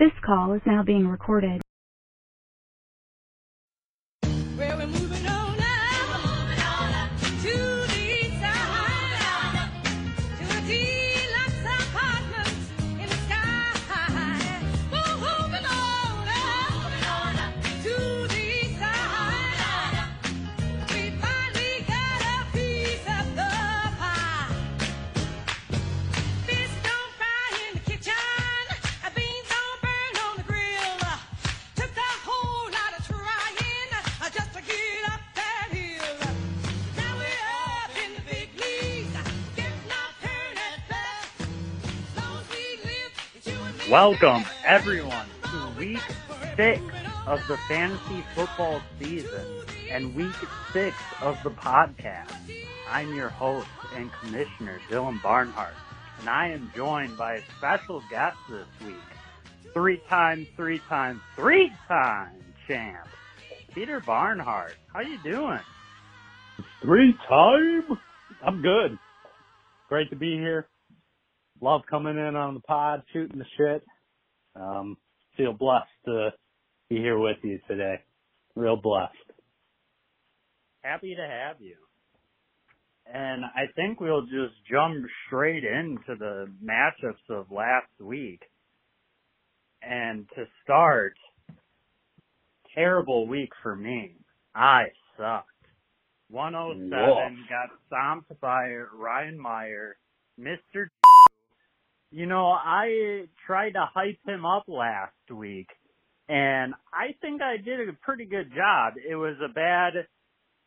This call is now being recorded. Welcome, everyone, to week six of the fantasy football season and week six of the podcast. I'm your host and commissioner, Dylan Barnhart, and I am joined by a special guest this week. Three times, three times, three times champ, Peter Barnhart. How you doing? Three time? I'm good. Great to be here. Love coming in on the pod, shooting the shit. Um, feel blessed to be here with you today. Real blessed. Happy to have you. And I think we'll just jump straight into the matchups of last week. And to start, terrible week for me. I sucked. 107 Woof. got stomped by Ryan Meyer, Mr. You know, I tried to hype him up last week, and I think I did a pretty good job. It was a bad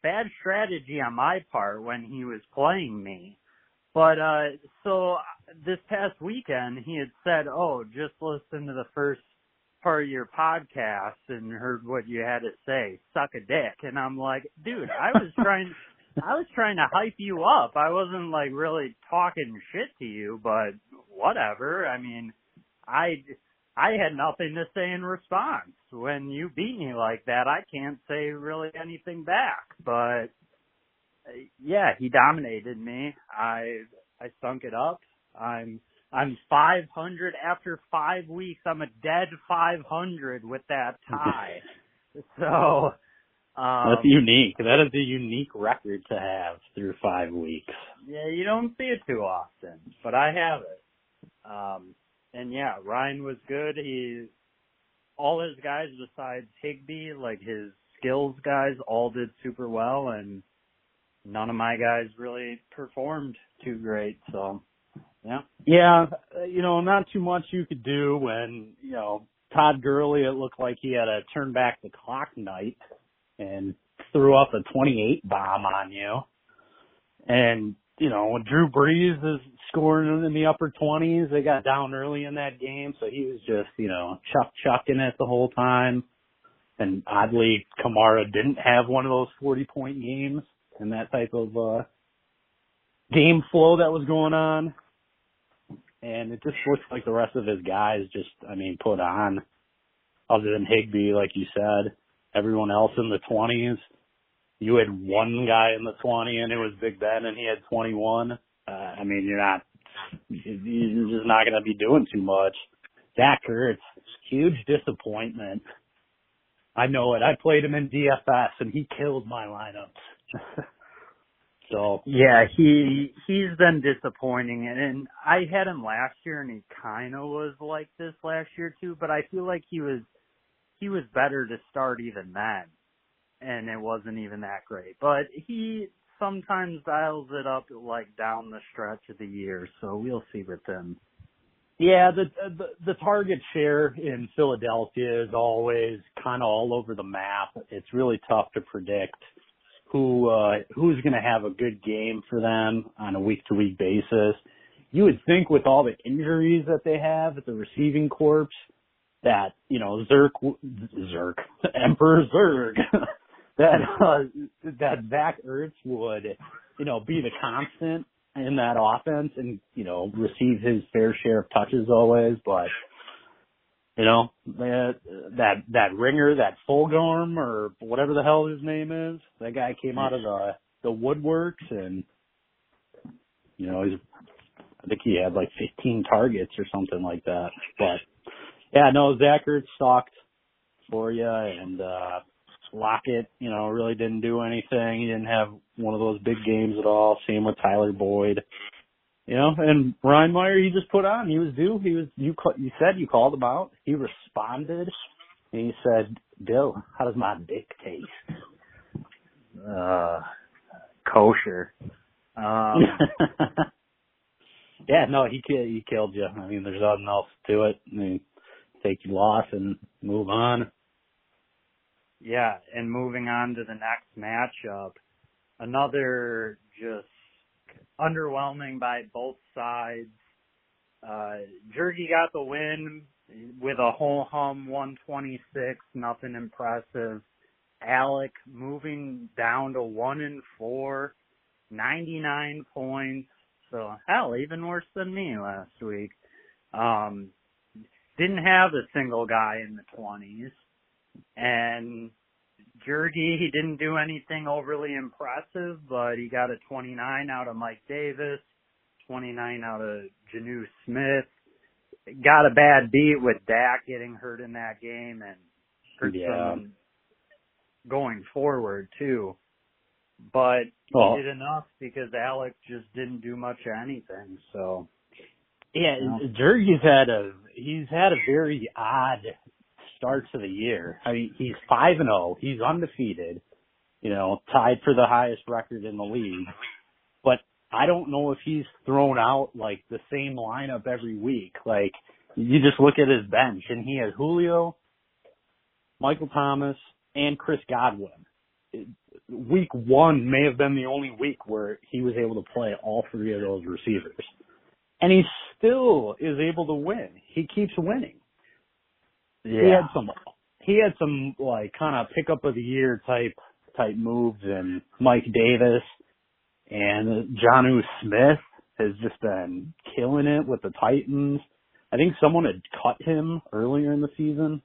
bad strategy on my part when he was playing me. But uh so this past weekend he had said, "Oh, just listen to the first part of your podcast and heard what you had to say. Suck a dick." And I'm like, "Dude, I was trying I was trying to hype you up. I wasn't like really talking shit to you, but whatever. I mean, I I had nothing to say in response. When you beat me like that, I can't say really anything back. But yeah, he dominated me. I I sunk it up. I'm I'm 500 after 5 weeks. I'm a dead 500 with that tie. so um That's unique. That is a unique record to have through five weeks. yeah, you don't see it too often, but I have it. Um, and yeah, Ryan was good. He, all his guys besides Higbee, like his skills guys, all did super well, and none of my guys really performed too great. So, yeah, Yeah, uh, you know, not too much you could do when, you know, Todd Gurley, it looked like he had a turn back the clock night and threw up a 28 bomb on you. And, you know, when Drew Brees is scoring in the upper 20s, they got down early in that game, so he was just, you know, chuck chucking it the whole time. And oddly, Kamara didn't have one of those 40 point games and that type of, uh, game flow that was going on and it just looks like the rest of his guys just, I mean, put on. Other than Higbee, like you said, everyone else in the twenties. You had one guy in the twenty, and it was Big Ben, and he had twenty-one. Uh, I mean, you're not, you're just not going to be doing too much. Zach Ertz, huge disappointment. I know it. I played him in DFS, and he killed my lineups. so yeah, he he's been disappointing, and, and I had him last year, and he kind of was like this last year too. But I feel like he was he was better to start even then, and it wasn't even that great. But he sometimes dials it up like down the stretch of the year, so we'll see with him. Yeah, the, the the target share in Philadelphia is always kind of all over the map. It's really tough to predict who uh who's going to have a good game for them on a week to week basis. You would think with all the injuries that they have at the receiving corps that, you know, Zerk Zerk Emperor Zerg that uh that Zach Ertz would, you know, be the constant in that offense and, you know, receive his fair share of touches always, but you know, that that that ringer, that Fulgorm or whatever the hell his name is, that guy came out of the the woodworks and you know, he's I think he had like 15 targets or something like that. But Yeah, no, Zach Ertz sucked for you, and uh Lockett, you know, really didn't do anything. He didn't have one of those big games at all. Same with Tyler Boyd. You know, and Ryan Meyer, he just put on. He was due. He was. You you said you called him out. He responded, and he said, "Bill, how does my dick taste?" Uh, kosher. Um, yeah, no, he he killed you. I mean, there's nothing else to it. I mean, take your loss and move on. yeah, and moving on to the next matchup, another just underwhelming by both sides. Uh, Jergy got the win with a whole hum 126, nothing impressive. Alec moving down to one and four, 99 points. So hell, even worse than me last week. Um, didn't have a single guy in the 20s. And Jergy, he didn't do anything overly impressive, but he got a 29 out of Mike Davis, 29 out of Jonnu Smith. Got a bad beat with Dak getting hurt in that game and hurt Yeah. some going forward too. But Well- he did enough because Alec just didn't do much of anything. So Yeah, No. Had a he's had a very odd start to the year. I mean, he's five and zero. He's undefeated. You know, tied for the highest record in the league. But I don't know if he's thrown out like the same lineup every week. Like you just look at his bench and he has Julio, Michael Thomas, and Chris Godwin. Week one may have been the only week where he was able to play all three of those receivers and he still is able to win. He keeps winning. Yeah. He had some he had some like kind of pickup of the year type type moves and Mike Davis and Jonnu Smith has just been killing it with the Titans. I think someone had cut him earlier in the season.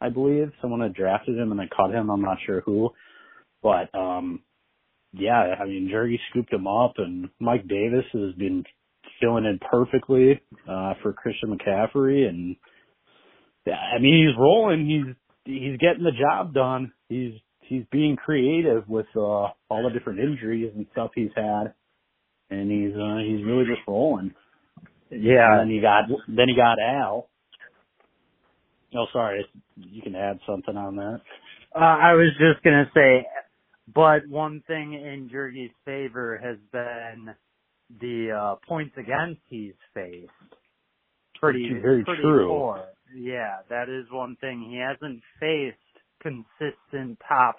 I believe someone had drafted him and then cut him. I'm not sure who, but um, yeah, I mean Jerry scooped him up and Mike Davis has been filling in perfectly uh, for Christian McCaffrey, and I mean he's rolling. He's he's getting the job done. He's he's being creative with uh, all the different injuries and stuff he's had, and he's uh, he's really just rolling. Yeah. And then you got then you got Al. Oh, sorry, you can add something on that. Uh, I was just gonna say, but one thing in Jergy's favor has been the uh, points against he's faced. Pretty, Very pretty true. poor. Yeah, that is one thing. He hasn't faced consistent top,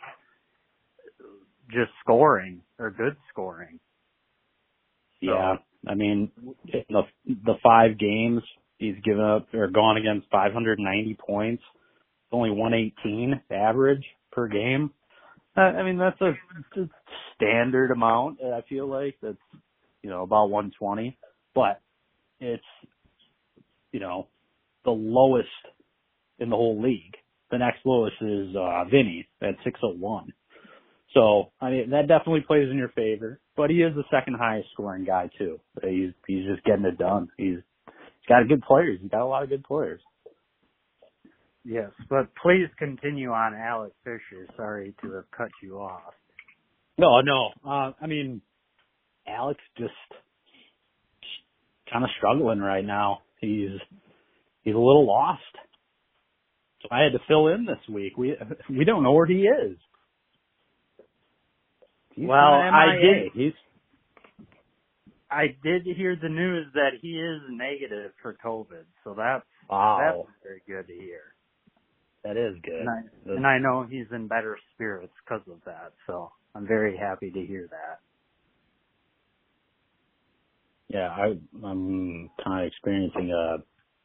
just scoring or good scoring. So- Yeah, I mean, the the five games he's given up or gone against 590 points. It's only 118 average per game. I mean, that's a, a standard amount. I feel like that's you know about 120, but it's you know the lowest in the whole league. The next lowest is uh Vinny at 601. So I mean that definitely plays in your favor. But he is the second highest scoring guy too. He's he's just getting it done. He's he's got a good players. He's got a lot of good players. Yes, but please continue on Alec Fisher. Sorry to have cut you off. No, no. Uh I mean Alex just kind of struggling right now. He's he's a little lost. So I had to fill in this week. We we don't know where he is. He's Well, I did- He's I did hear the news that he is negative for COVID, so that's wow. that's very good to hear. that is good. And I, and I know he's in better spirits because of that, so I'm very happy to hear that. Yeah, I, I'm kind of experiencing a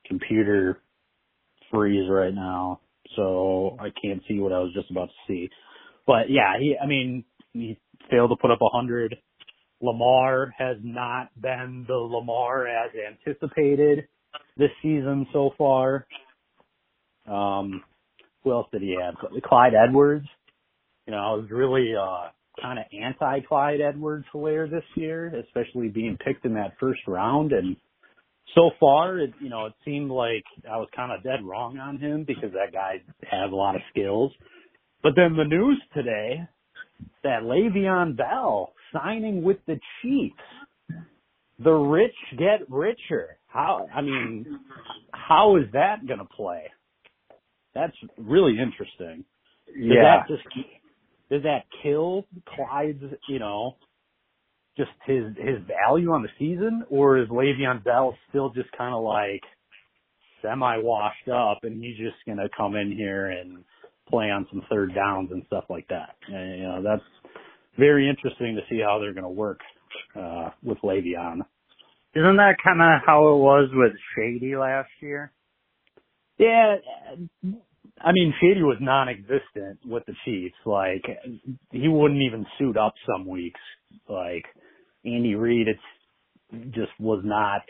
computer freeze right now, so I can't see what I was just about to see. But yeah, he, I mean, he failed to put up a hundred. Lamar has not been the Lamar as anticipated this season so far. Um, who else did he have? Clyde Edwards. You know, I was really, uh, kind of anti Clyde Edwards Hilaire this year, especially being picked in that first round and so far, it you know it seemed like I was kind of dead wrong on him because that guy has a lot of skills. But then the news today that Le'Veon Bell signing with the Chiefs. The rich get richer. How? I mean, how is that going to play? That's really interesting. Does Yeah. that just does that kill Clyde's, you know, just his his value on the season, or is Le'Veon Bell still just kind of like semi washed up, and he's just gonna come in here and play on some third downs and stuff like that? And, you know, that's very interesting to see how they're gonna work uh with Le'Veon. Isn't that kind of how it was with Shady last year? Yeah, I mean, Shady was non-existent with the Chiefs. Like, he wouldn't even suit up some weeks. Like, Andy Reid, it's just was not.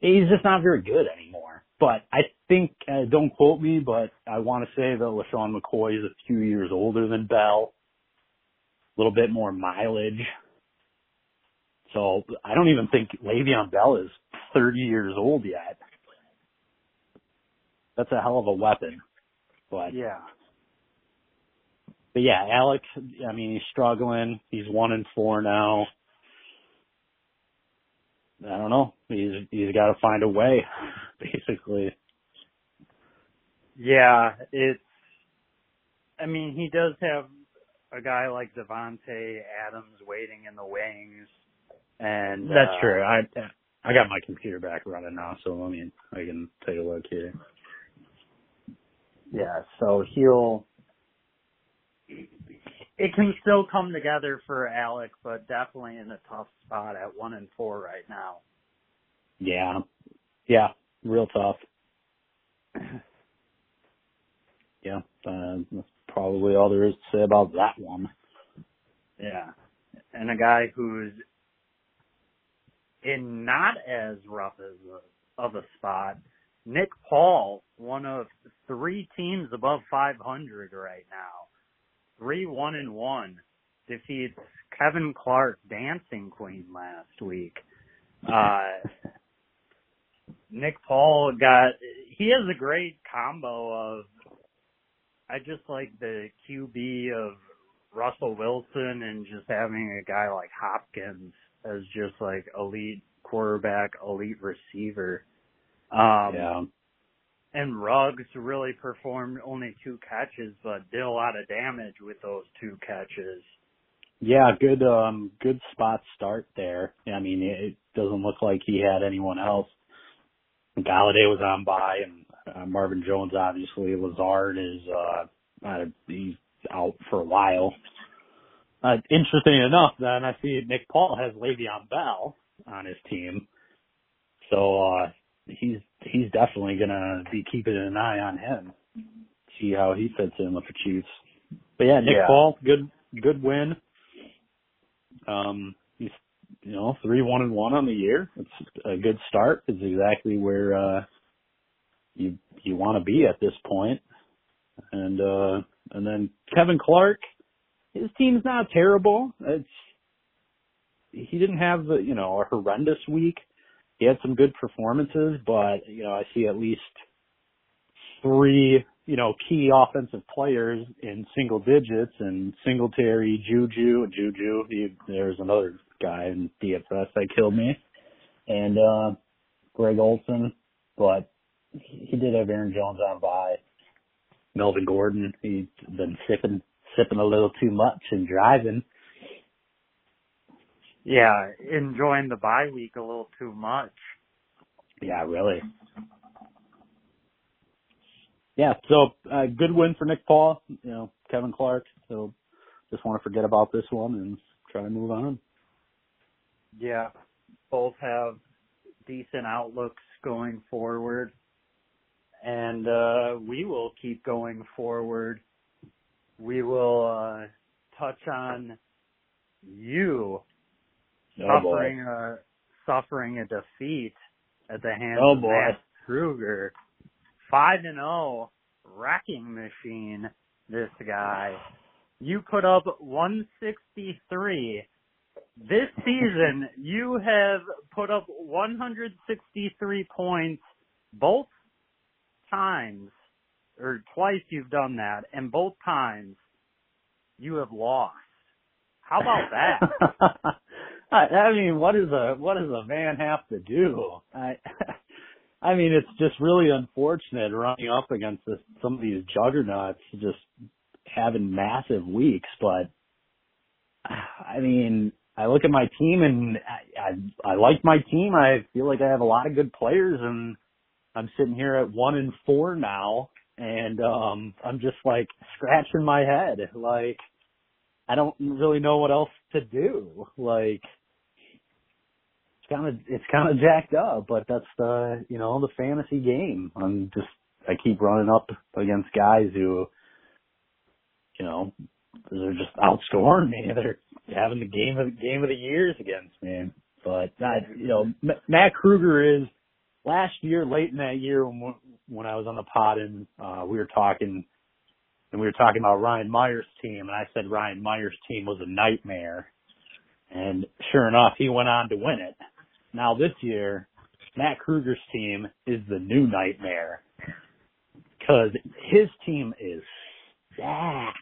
He's just not very good anymore. But I think, uh, don't quote me, but I want to say that LeSean McCoy is a few years older than Bell. A little bit more mileage. So I don't even think Le'Veon Bell is 30 years old yet. That's a hell of a weapon. But Yeah. but yeah, Alex, I mean, he's struggling. He's one and four now. I don't know. He's he's got to find a way, basically. Yeah, it's. I mean, he does have a guy like Davante Adams waiting in the wings, and That's uh, true. I I got my computer back running now, so I mean, I can take a look here. Yeah, so he'll. It can still come together for Alec, but definitely in a tough spot at one and four right now. Yeah, yeah, real tough. Yeah, uh, that's probably all there is to say about that one. Yeah, and a guy who's in not as rough as a, of a spot. Nick Paul, one of three teams above 500 right now, three one and one, defeats Kevin Clark, Dancing Queen last week. Uh, Nick Paul got he has a great combo of I just like the QB of Russell Wilson and just having a guy like Hopkins as just like elite quarterback, elite receiver. Um yeah, and Ruggs really performed only two catches but did a lot of damage with those two catches. yeah, good, um, good spot start there. I mean, it doesn't look like he had anyone else. Golladay was on by, and uh, Marvin Jones obviously. Lazard is uh, uh he's out for a while. Uh, interesting enough, then I see Nick Paul has Le'Veon Bell on his team, so uh he's he's definitely gonna be keeping an eye on him, see how he fits in with the Chiefs. But yeah, Nick Yeah. Paul, good good win. Um, he's you know three one and one on the year. It's a good start. It's exactly where uh you you want to be at this point. And uh and then Kevin Clark, his team's not terrible. It's he didn't have the you know a horrendous week. He had some good performances, but you know I see at least three you know key offensive players in single digits and Singletary, Juju, Juju. He, there's another guy in DFS that killed me, and uh Greg Olsen, but he he did have Aaron Jones on by. Melvin Gordon, he's been sipping sipping a little too much and driving. Yeah, enjoying the bye week a little too much. Yeah, really. Yeah, so uh, good win for Nick Paul. You know, Kevin Clark. So just want to forget about this one and try to move on. Yeah, both have decent outlooks going forward. And uh we will keep going forward. We will uh touch on you Oh boy. suffering a suffering a defeat at the hands Oh, of boy. Matt Kruger. Five and zero, wrecking machine. This guy. You put up 163. this season you have put up 163 points both times, or twice you've done that, and both times you have lost. How about that? I, I mean, what is a what does a man have to do? I I mean, it's just really unfortunate running up against this, some of these juggernauts, just having massive weeks. But I mean, I look at my team and I, I I like my team. I feel like I have a lot of good players, and I'm sitting here at one and four now, and um I'm just like scratching my head, like I don't really know what else to do. Like kind of it's kind of jacked up, but that's the you know the fantasy game. I'm just I keep running up against guys who you know they're just outscoring me. They're having the game of game of the years against me. But I, you know, M- Matt Kruger is last year, late in that year when when I was on the pod and uh, we were talking and we were talking about Ryan Meyer's team, and I said Ryan Meyer's team was a nightmare. And sure enough, he went on to win it. Now this year, Matt Kruger's team is the new nightmare because his team is stacked.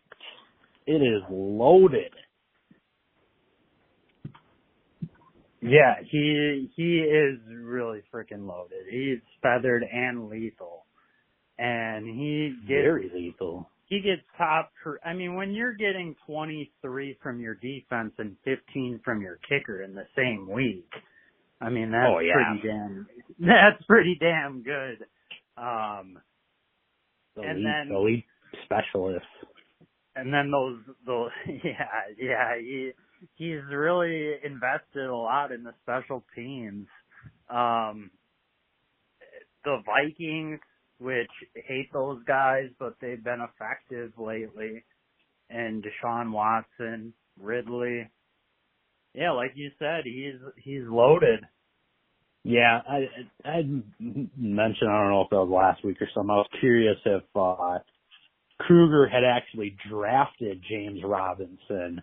It is loaded. Yeah, he he is really freaking loaded. He's feathered and lethal, and he gets Very lethal. he gets top. I mean, when you're getting 23 from your defense and 15 from your kicker in the same week, I mean that's Oh, yeah. pretty damn. That's pretty damn good. Um, The And elite, then- the elite specialist. and then those those yeah yeah he he's really invested a lot in the special teams um the vikings which hate those guys but they've been effective lately and deshaun watson ridley yeah like you said he's he's loaded Yeah, I I mentioned I don't know if that was last week or something. I was curious if uh Kruger had actually drafted James Robinson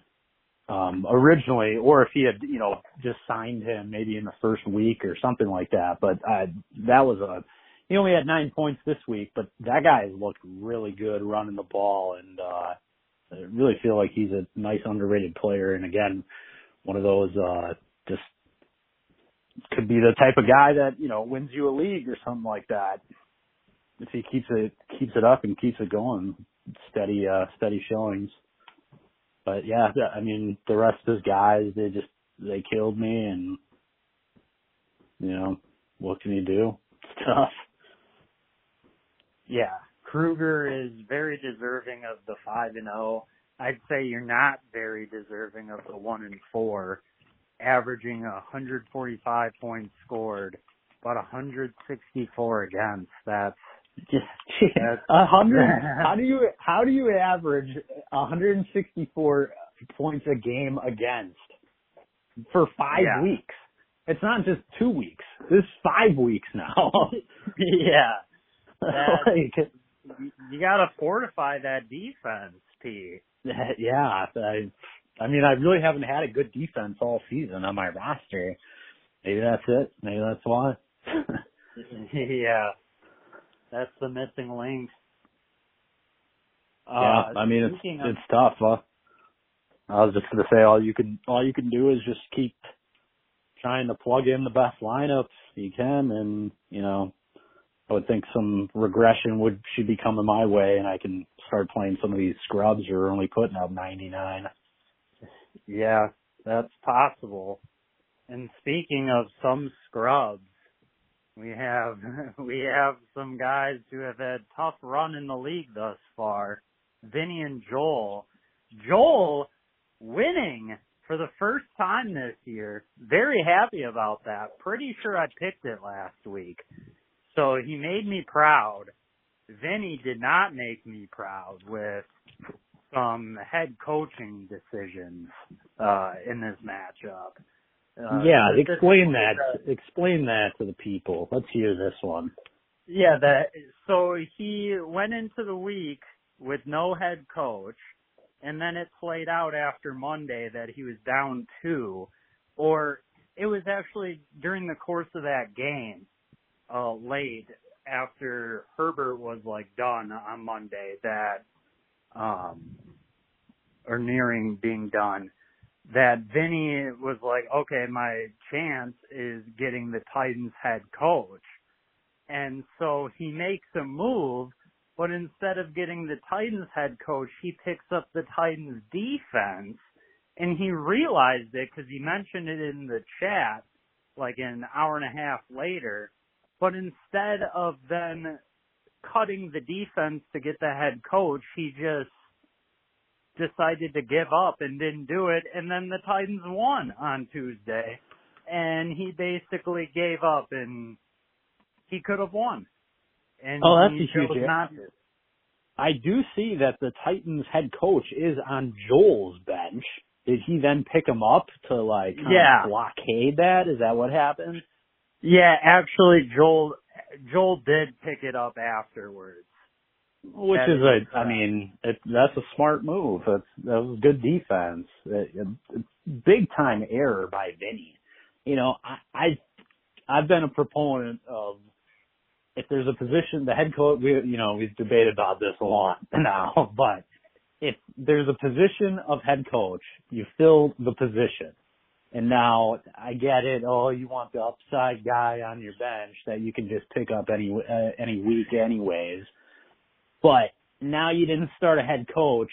um originally or if he had, you know, just signed him maybe in the first week or something like that. But uh that was a he only had nine points this week, but that guy looked really good running the ball and uh I really feel like he's a nice underrated player and again one of those uh just could be the type of guy that you know wins you a league or something like that. If he keeps it keeps it up and keeps it going steady uh steady showings. But yeah i mean the rest of his guys they just they killed me and you know what can you do? It's tough. Yeah, Kruger is very deserving of the five and zero. I'd say you're not very deserving of the one and four, averaging 145 points scored, but 164 against. That's a hundred how do you how do you average 164 points a game against for five Yeah. weeks it's not just two weeks this is five weeks now yeah. Like You, got to fortify that defense, P. yeah i i mean i really haven't had a good defense all season on my roster. Maybe that's it. Maybe that's why. Yeah, that's the missing link. yeah Uh, i mean it's of- it's tough huh? I was just going to say all you can all you can do is just keep trying to plug in the best lineups you can and you know i would think some regression would should be coming my way and i can start playing some of these scrubs who are only putting up 99 Yeah, that's possible. And speaking of some scrubs, we have we have some guys who have had tough run in the league thus far. Vinny and Joel. Joel winning for the first time this year. Very happy about that. Pretty sure I picked it last week. So he made me proud. Vinny did not make me proud with some head coaching decisions uh in this matchup. Uh, yeah explain that the- explain that to the people let's hear this one yeah, that so he went into the week with no head coach and then it played out after Monday that he was down two or it was actually during the course of that game, uh, late after Herbert was like done on Monday that, um, or nearing being done, that Vinny was like, okay, my chance is getting the Titans head coach. And so he makes a move, but instead of getting the Titans head coach, he picks up the Titans defense and he realized it because he mentioned it in the chat like an hour and a half later. But instead of then cutting the defense to get the head coach, he just decided to give up and didn't do it. And then the Titans won on Tuesday. And he basically gave up and he could have won. And Oh, that's a huge not to. I do see that the Titans head coach is on Joel's bench. Did he then pick him up to like Yeah. blockade that? Is that what happened? Yeah, actually Joel Joel did pick it up afterwards. Which That is a, I mean, it, that's a smart move. That's that was good defense. It, it, big time error by Vinny. You know, I, I I've been a proponent of if there's a position, the head coach. We you know we've debated about this a lot now, but if there's a position of head coach, you fill the position. And now I get it. Oh, you want the upside guy on your bench that you can just pick up any uh, any week, anyways. But now you didn't start a head coach.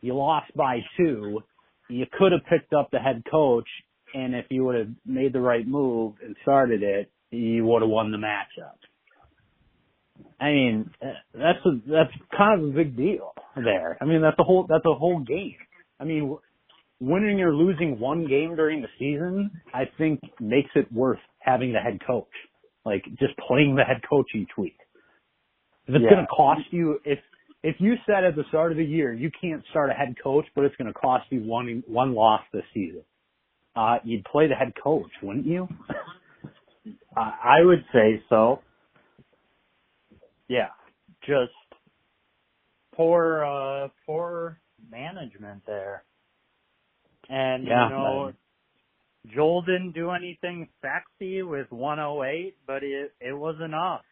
You lost by two. You could have picked up the head coach, and if you would have made the right move and started it, you would have won the matchup. I mean, uh, that's a, that's kind of a big deal there. I mean, that's a whole that's a whole game. I mean, winning or losing one game during the season, I think makes it worth having the head coach. Like just playing the head coach each week. If it's Yeah. going to cost you, if if you said at the start of the year you can't start a head coach, but it's going to cost you one one loss this season, uh, you'd play the head coach, wouldn't you? I I would say so. Yeah, just poor, uh, poor management there. And Yeah, you know, man. Joel didn't do anything sexy with 108, but it it was enough.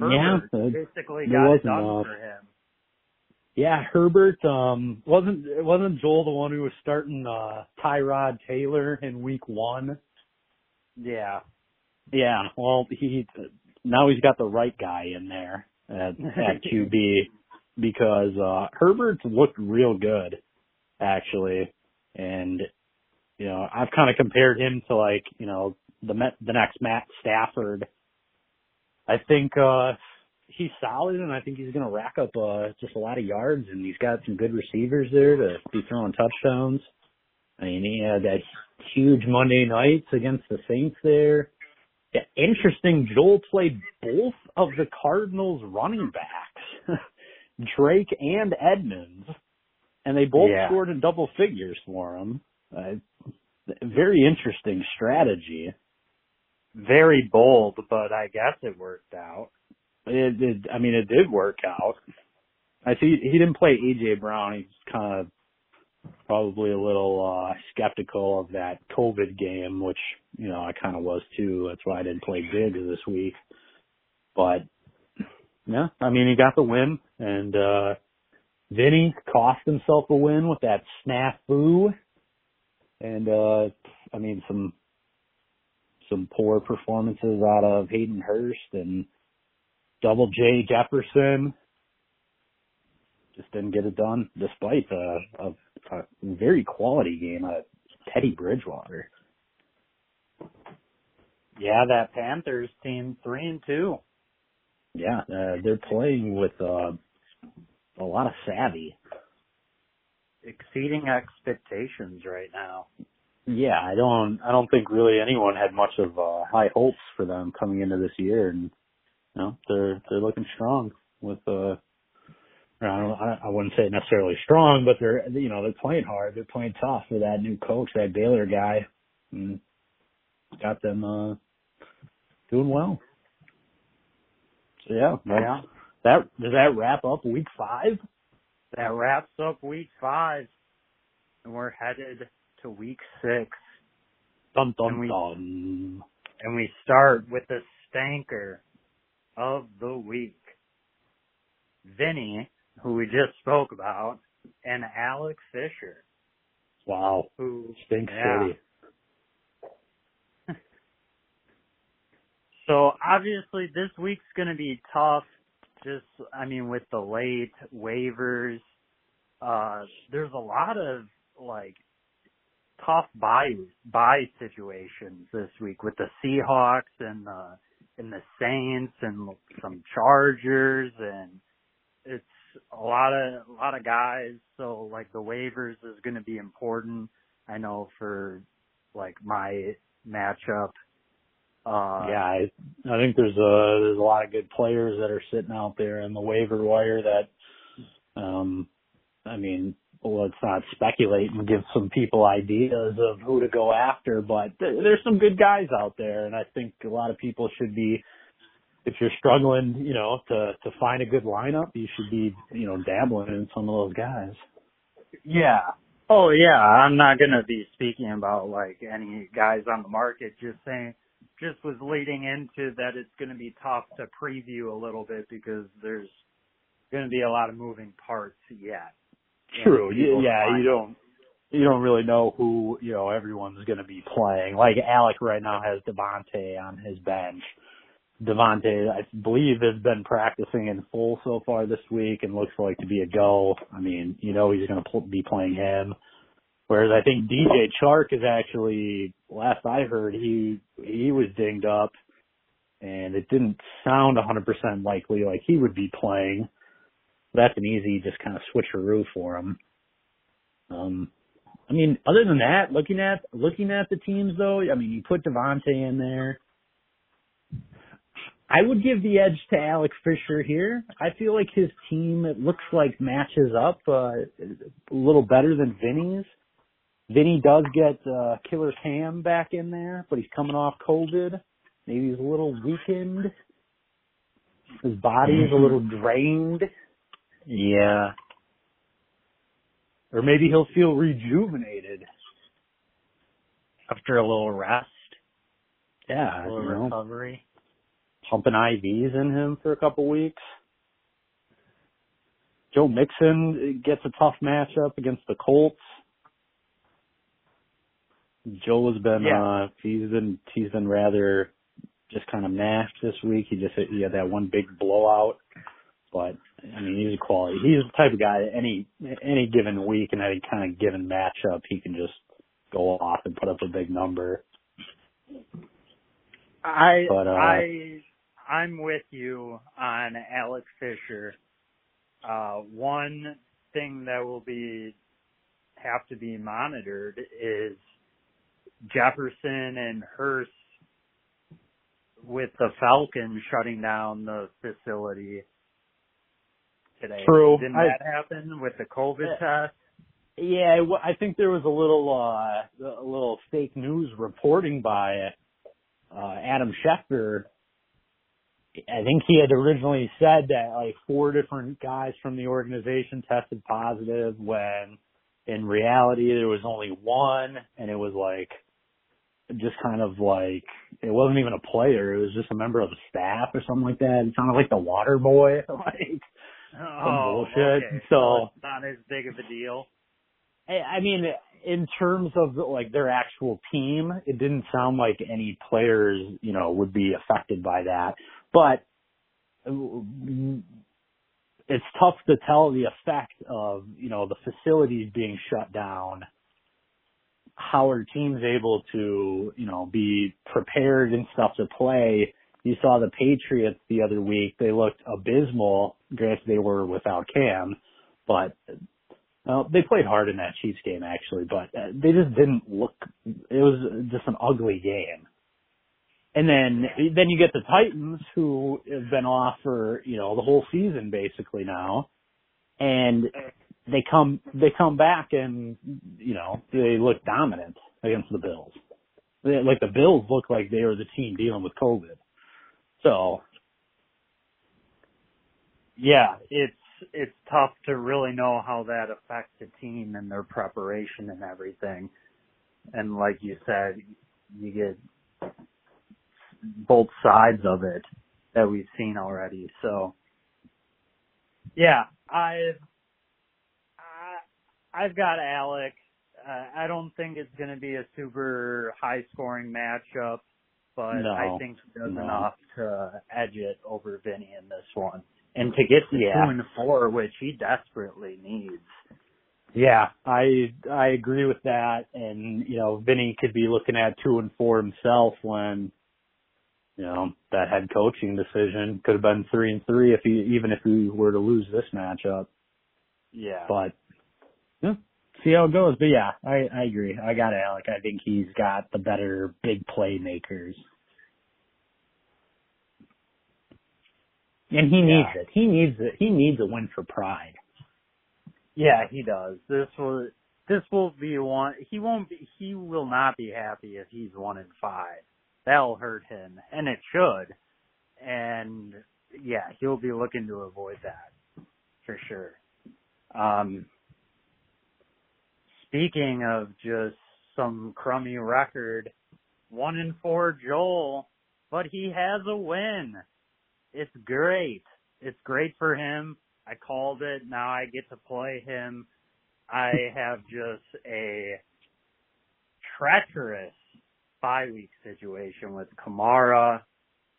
Yeah, Herbert it- basically it got was done enough. for him. Yeah, Herbert um wasn't wasn't Joel the one who was starting uh Tyrod Taylor in week 1? Yeah, Yeah, well, he now he's got the right guy in there at at QB because uh Herbert looked real good actually, and you know I've kind of compared him to like you know the Met, the next Matt Stafford. I think uh he's solid, and I think he's going to rack up uh just a lot of yards, and he's got some good receivers there to be throwing touchdowns. I mean, he had that huge Monday nights against the Saints there. Yeah, interesting. Joel played both of the Cardinals running backs, Drake and Edmonds, and they both Yeah. scored in double figures for him. Uh, very interesting strategy. very bold, but I guess it worked out. It, I mean, it did work out. I see he didn't play AJ Brown. He's kind of probably a little uh skeptical of that COVID game, which you know I kind of was too. That's why I didn't play Diggs this week. But yeah, I mean, he got the win, and uh Vinny cost himself a win with that snafu, and uh I mean some some poor performances out of Hayden Hurst and Double J Jefferson. Just didn't get it done, despite a, a, a very quality game of Teddy Bridgewater. Yeah, that Panthers team three and two. Yeah, uh, they're playing with uh, a lot of savvy. exceeding expectations right now. Yeah, I don't, I don't think really anyone had much of uh, high hopes for them coming into this year, and you know they're they're looking strong with. uh I don't, I I wouldn't say necessarily strong, but they're you know they're playing hard, they're playing tough for that new coach, that Baylor guy, and got them uh doing well. So yeah, Yeah. That does that wrap up week five? That wraps up week five, and we're headed to week six. Dun dun And we- dun. And we start with the stanker of the week. Vinny, who we just spoke about, and Alex Fisher, Wow. who Stink Yeah. City. So obviously this week's going to be tough. Just, I mean, with the late waivers, uh, there's a lot of like tough buy buy situations this week with the Seahawks and the and the Saints and some Chargers and it's a lot of a lot of guys. So like the waivers is going to be important. I know for like my matchup. Uh, yeah, I, I think there's a there's a lot of good players that are sitting out there in the waiver wire that, um, I mean, let's not speculate and give some people ideas of who to go after, but th- there's some good guys out there, and I think a lot of people should be. If you're struggling, you know, to to find a good lineup, you should be, you know, dabbling in some of those guys. Yeah. Oh yeah, I'm not gonna be speaking about like any guys on the market. Just saying, just was leading into that it's gonna be tough to preview a little bit because there's gonna be a lot of moving parts yet. True. Yeah, you don't you don't really know who you know everyone's going to be playing. Like Alec right now has Davante on his bench. Davante, I believe, has been practicing in full so far this week and looks like to be a go. I mean, you know, he's going to pl- be playing him. Whereas I think DJ Chark is actually, last I heard, he he was dinged up, and it didn't sound 100% likely like he would be playing. That's an easy just kind of switcheroo for him. Um, I mean, other than that, looking at looking at the teams though, I mean, you put Davante in there. I would give the edge to Alex Fisher here. I feel like his team it looks like matches up uh, a little better than Vinny's. Vinny does get uh, Killer Cam back in there, but he's coming off COVID. Maybe he's a little weakened. His body is a little drained. Yeah. Or maybe he'll feel rejuvenated. After a little rest, Yeah, a little you know, recovery. pumping IVs in him for a couple weeks. Joe Mixon gets a tough matchup against the Colts. Joe has been Yeah. uh he's been he's been rather just kind of mashed this week. He just he had that one big blowout. But I mean he's a quality he's the type of guy that any any given week and any kind of given matchup he can just go off and put up a big number. I But, uh, I I'm with you on Alex Fisher. Uh one thing that will be have to be monitored is Jefferson and Hurst with the Falcons shutting down the facility today. True. Didn't I- that happen with the COVID Yeah. test? Yeah, I think there was a little uh a little fake news reporting by uh Adam Schefter. I think he had originally said that like four different guys from the organization tested positive when in reality there was only one and it was like just kind of like it wasn't even a player, it was just a member of the staff or something like that. It sounded like the water boy. Like Oh, bullshit. okay. So- it's not as big of a deal. I I mean, in terms of like their actual team, it didn't sound like any players, you know, would be affected by that. But it's tough to tell the effect of, you know, the facilities being shut down. How are teams able to, you know, be prepared and stuff to play? You saw the Patriots the other week. They looked abysmal. Granted, they were without Cam, but well, they played hard in that Chiefs game actually, but uh, they just didn't look. It was just an ugly game. And then then you get the Titans who have been off for you know the whole season basically now, and they come they come back and you know they look dominant against the Bills. They, like the Bills look like they were the team dealing with COVID. So yeah, it's it's tough to really know how that affects a team and their preparation and everything. And like you said, you get both sides of it that we've seen already. So, yeah, I've I've got Alec. Uh, I don't think it's going to be a super high scoring matchup, but No, I think he does no. enough to edge it over Vinny in this one, and to get to Yeah. two and four, which he desperately needs. Yeah, I I agree with that, and you know, Vinny could be looking at two and four himself when, you know, that head coaching decision could have been three and three if he even if he were to lose this matchup. Yeah. But yeah, see how it goes. But yeah, I I agree. I got Alec. I think he's got the better big playmakers. And he needs it. He needs it. He needs a win for pride. Yeah, he does. This will this will be one. He won't be. He will not be happy if he's one in five. That'll hurt him, and it should. And yeah, he'll be looking to avoid that for sure. Um, speaking of just some crummy record, one in four Joel, but he has a win. It's great. It's great for him. I called it. Now I get to play him. I have just a treacherous bye week situation with Kamara,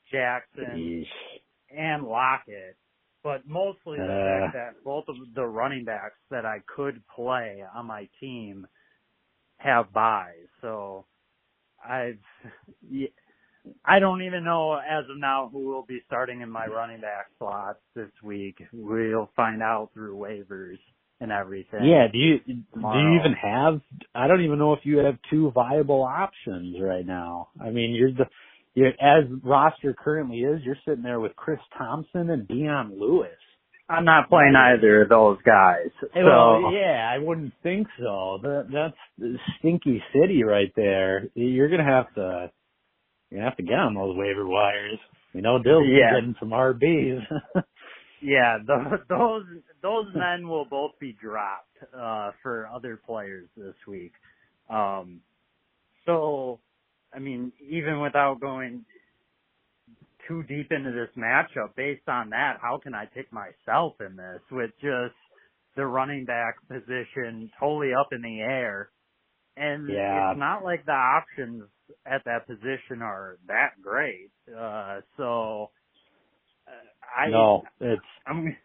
Jackson, Yeesh. and Lockett. But mostly the Uh. fact that both of the running backs that I could play on my team have buys. So I've, I don't even know as of now who will be starting in my running back slots this week. We'll find out through waivers and everything. Yeah, do you do you even have I don't even know if you have two viable options right now. I mean, you're the you're as roster currently is, you're sitting there with Chris Thompson and Dion Lewis. I'm not playing either of those guys. So well, yeah, I wouldn't think so. That that's stinky city right there. You're gonna have to you have to get on those waiver wires. We know Dill's Yeah. getting some RBs. yeah, those those those men will both be dropped uh for other players this week. Um so I mean, even without going too deep into this matchup, based on that, how can I pick myself in this with just the running back position totally up in the air? And Yeah. it's not like the options at that position are that great. Uh so uh, I no, it's I'm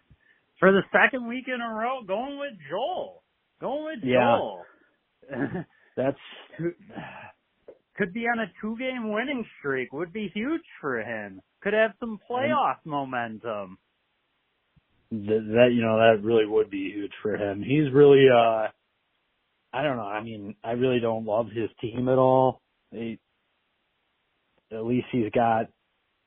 for the second week in a row going with Joel. Going with Yeah. Joel. that's Could be on a two game winning streak. Would be huge for him. Could have some playoff momentum. that, that you know that really would be huge for him. He's really uh I don't know. I mean, I really don't love his team at all. He, at least he's got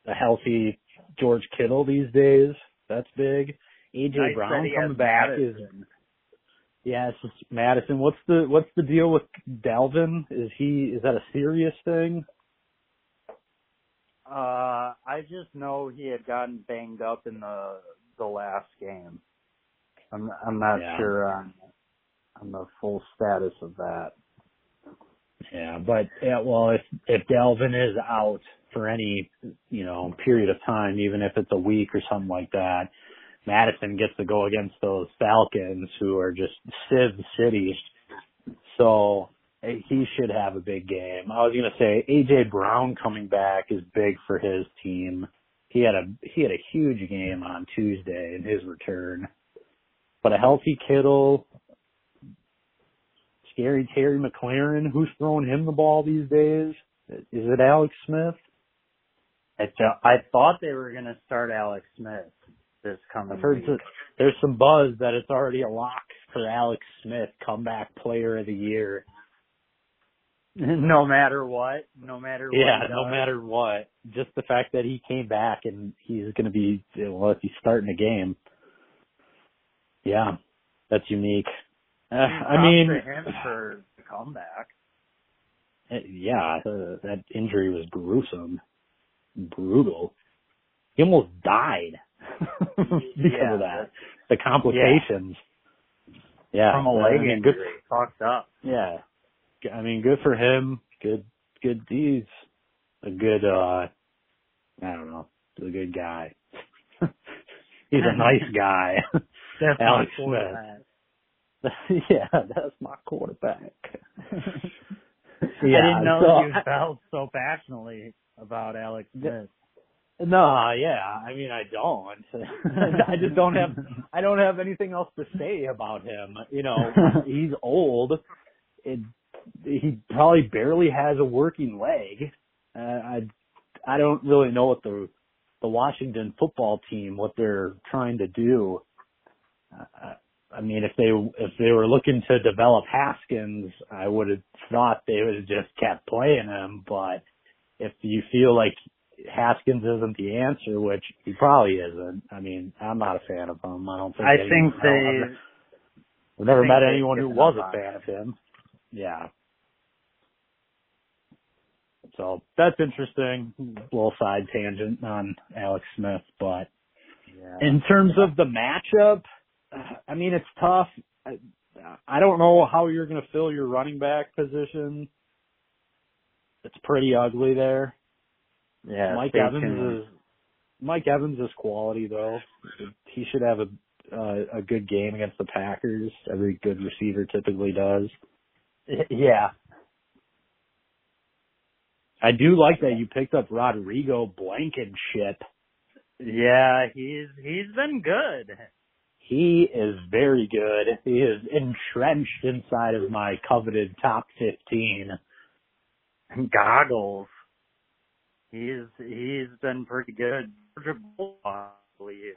a healthy George Kittle these days. That's big. AJ Nice Brown coming back is. Yeah, it's just Madison. What's the what's the deal with Dalvin? Is he is that a serious thing? Uh, I just know he had gotten banged up in the the last game. I'm I'm not Yeah. sure on on the full status of that. Yeah, but yeah, well, if if Dalvin is out for any you know period of time, even if it's a week or something like that, Madison gets to go against those Falcons who are just Civ City. So eh, he should have a big game. I was gonna say AJ Brown coming back is big for his team. He had a he had a huge game on Tuesday in his return. But a healthy Kittle, scary Terry McLaurin. Who's throwing him the ball these days? Is it Alex Smith? I I thought they were gonna start Alex Smith this coming I've heard week. that there's some buzz that it's already a lock for Alex Smith, comeback player of the year. no matter what, no matter what. Yeah, no matter what. Just the fact that he came back and he's going to be, well, if he's starting a game. Yeah, that's unique. Uh, I mean, to him for the comeback. Uh, yeah, uh, that injury was gruesome, brutal. He almost died because Yeah, of that. The complications. Yeah, from a leg mean, injury. good. Fucked up. Yeah, I mean, good for him. Good, good. deeds. a good. uh I don't know. A good guy. he's a nice guy. That's my Alex Smith. yeah, that's my quarterback. yeah, I didn't know so you I- felt so passionately about Alex Smith. No, yeah. I mean, I don't. I just don't have. I don't have anything else to say about him. You know, he's old. It, he probably barely has a working leg. Uh, I, I don't really know what the the Washington football team what they're trying to do. Uh, I mean, if they if they were looking to develop Haskins, I would have thought they would have just kept playing him. But if you feel like Haskins isn't the answer, which he probably isn't. I mean, I'm not a fan of him. I don't think. I think they. I've never met anyone who was a fan of him. Yeah. So that's interesting. Little side tangent on Alex Smith, but Yeah. in terms of the matchup, uh, I mean, it's tough. I, I don't know how you're going to fill your running back position. It's pretty ugly there. Yeah, Mike Evans tuned. is Mike Evans is quality though. He should have a uh, a good game against the Packers. Every good receiver typically does. Yeah. I do like that you picked up Rodrigo Blankenship. Yeah, he's he's been good. He is very good. He is entrenched inside of my coveted top 15. Goggles. He's he's been pretty good. Georgia I believe.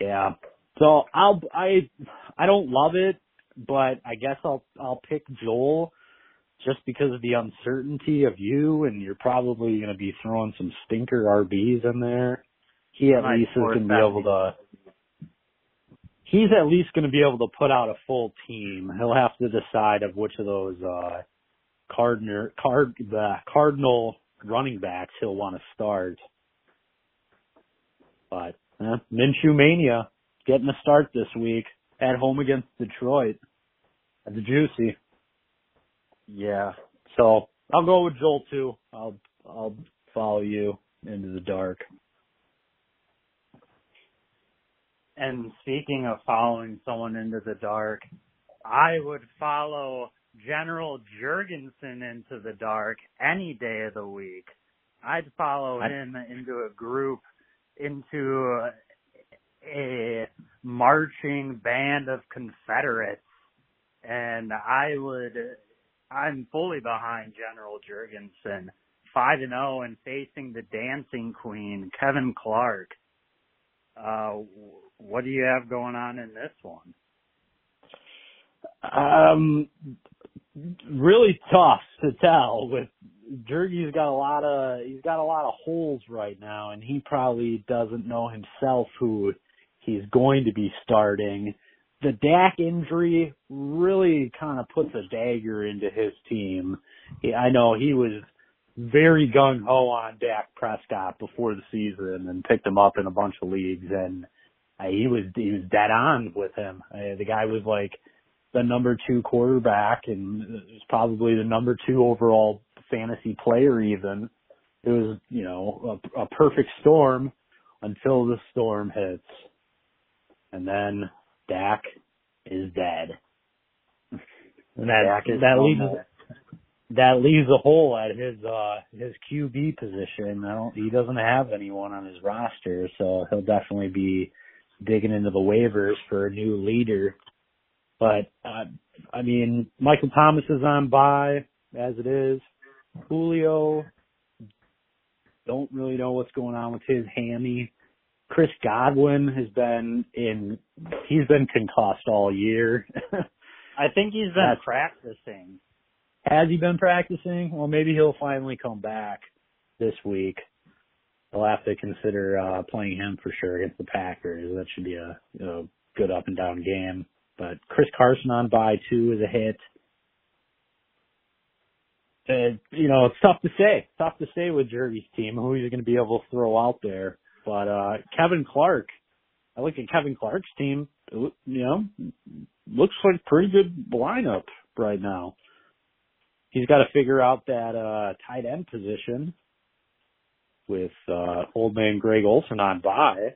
Yeah. So I'll I I don't love it, but I guess I'll I'll pick Joel just because of the uncertainty of you and you're probably going to be throwing some stinker RBs in there. He at least is going to be able to he's at least going to be able to put out a full team. He'll have to decide of which of those uh Cardinal card the Cardinal running backs he'll want to start. But eh, Minshew mania getting a start this week at home against Detroit. That's juicy. Yeah. So I'll go with Joel too. I'll I'll follow you into the dark. And speaking of following someone into the dark, I would follow General Jurgensen into the dark any day of the week. I'd follow I- him into a group, into a marching band of Confederates. And I would, I'm fully behind General Jurgensen. 5 and 0 and facing the dancing queen, Kevin Clark. Uh, what do you have going on in this one? Um, really tough to tell. With Jergy's got a lot of he's got a lot of holes right now, and he probably doesn't know himself who he's going to be starting. The Dak injury really kind of puts a dagger into his team. I know he was very gung ho on Dak Prescott before the season and picked him up in a bunch of leagues, and uh, he was he was dead on with him. Uh, the guy was like the number two quarterback and was probably the number two overall fantasy player even. It was, you know, a, a perfect storm until the storm hits. And then Dak is dead. And that, Dak is that leaves, that leaves a hole at his, uh, his QB position. I don't, he doesn't have anyone on his roster, so he'll definitely be digging into the waivers for a new leader. But uh, I mean, Michael Thomas is on by as it is. Julio, don't really know what's going on with his hammy. Chris Godwin has been in. He's been concussed all year. I think he's been That's- practicing. Has he been practicing? Well, maybe he'll finally come back this week. They'll have to consider uh playing him for sure against the Packers. That should be a, a good up and down game. But Chris Carson on by two is a hit. Uh, you know, it's tough to say. Tough to say with Jerry's team who he's going to be able to throw out there. But uh Kevin Clark, I look at Kevin Clark's team. You know, looks like pretty good lineup right now. he's got to figure out that uh tight end position with uh old man Greg Olsen on by.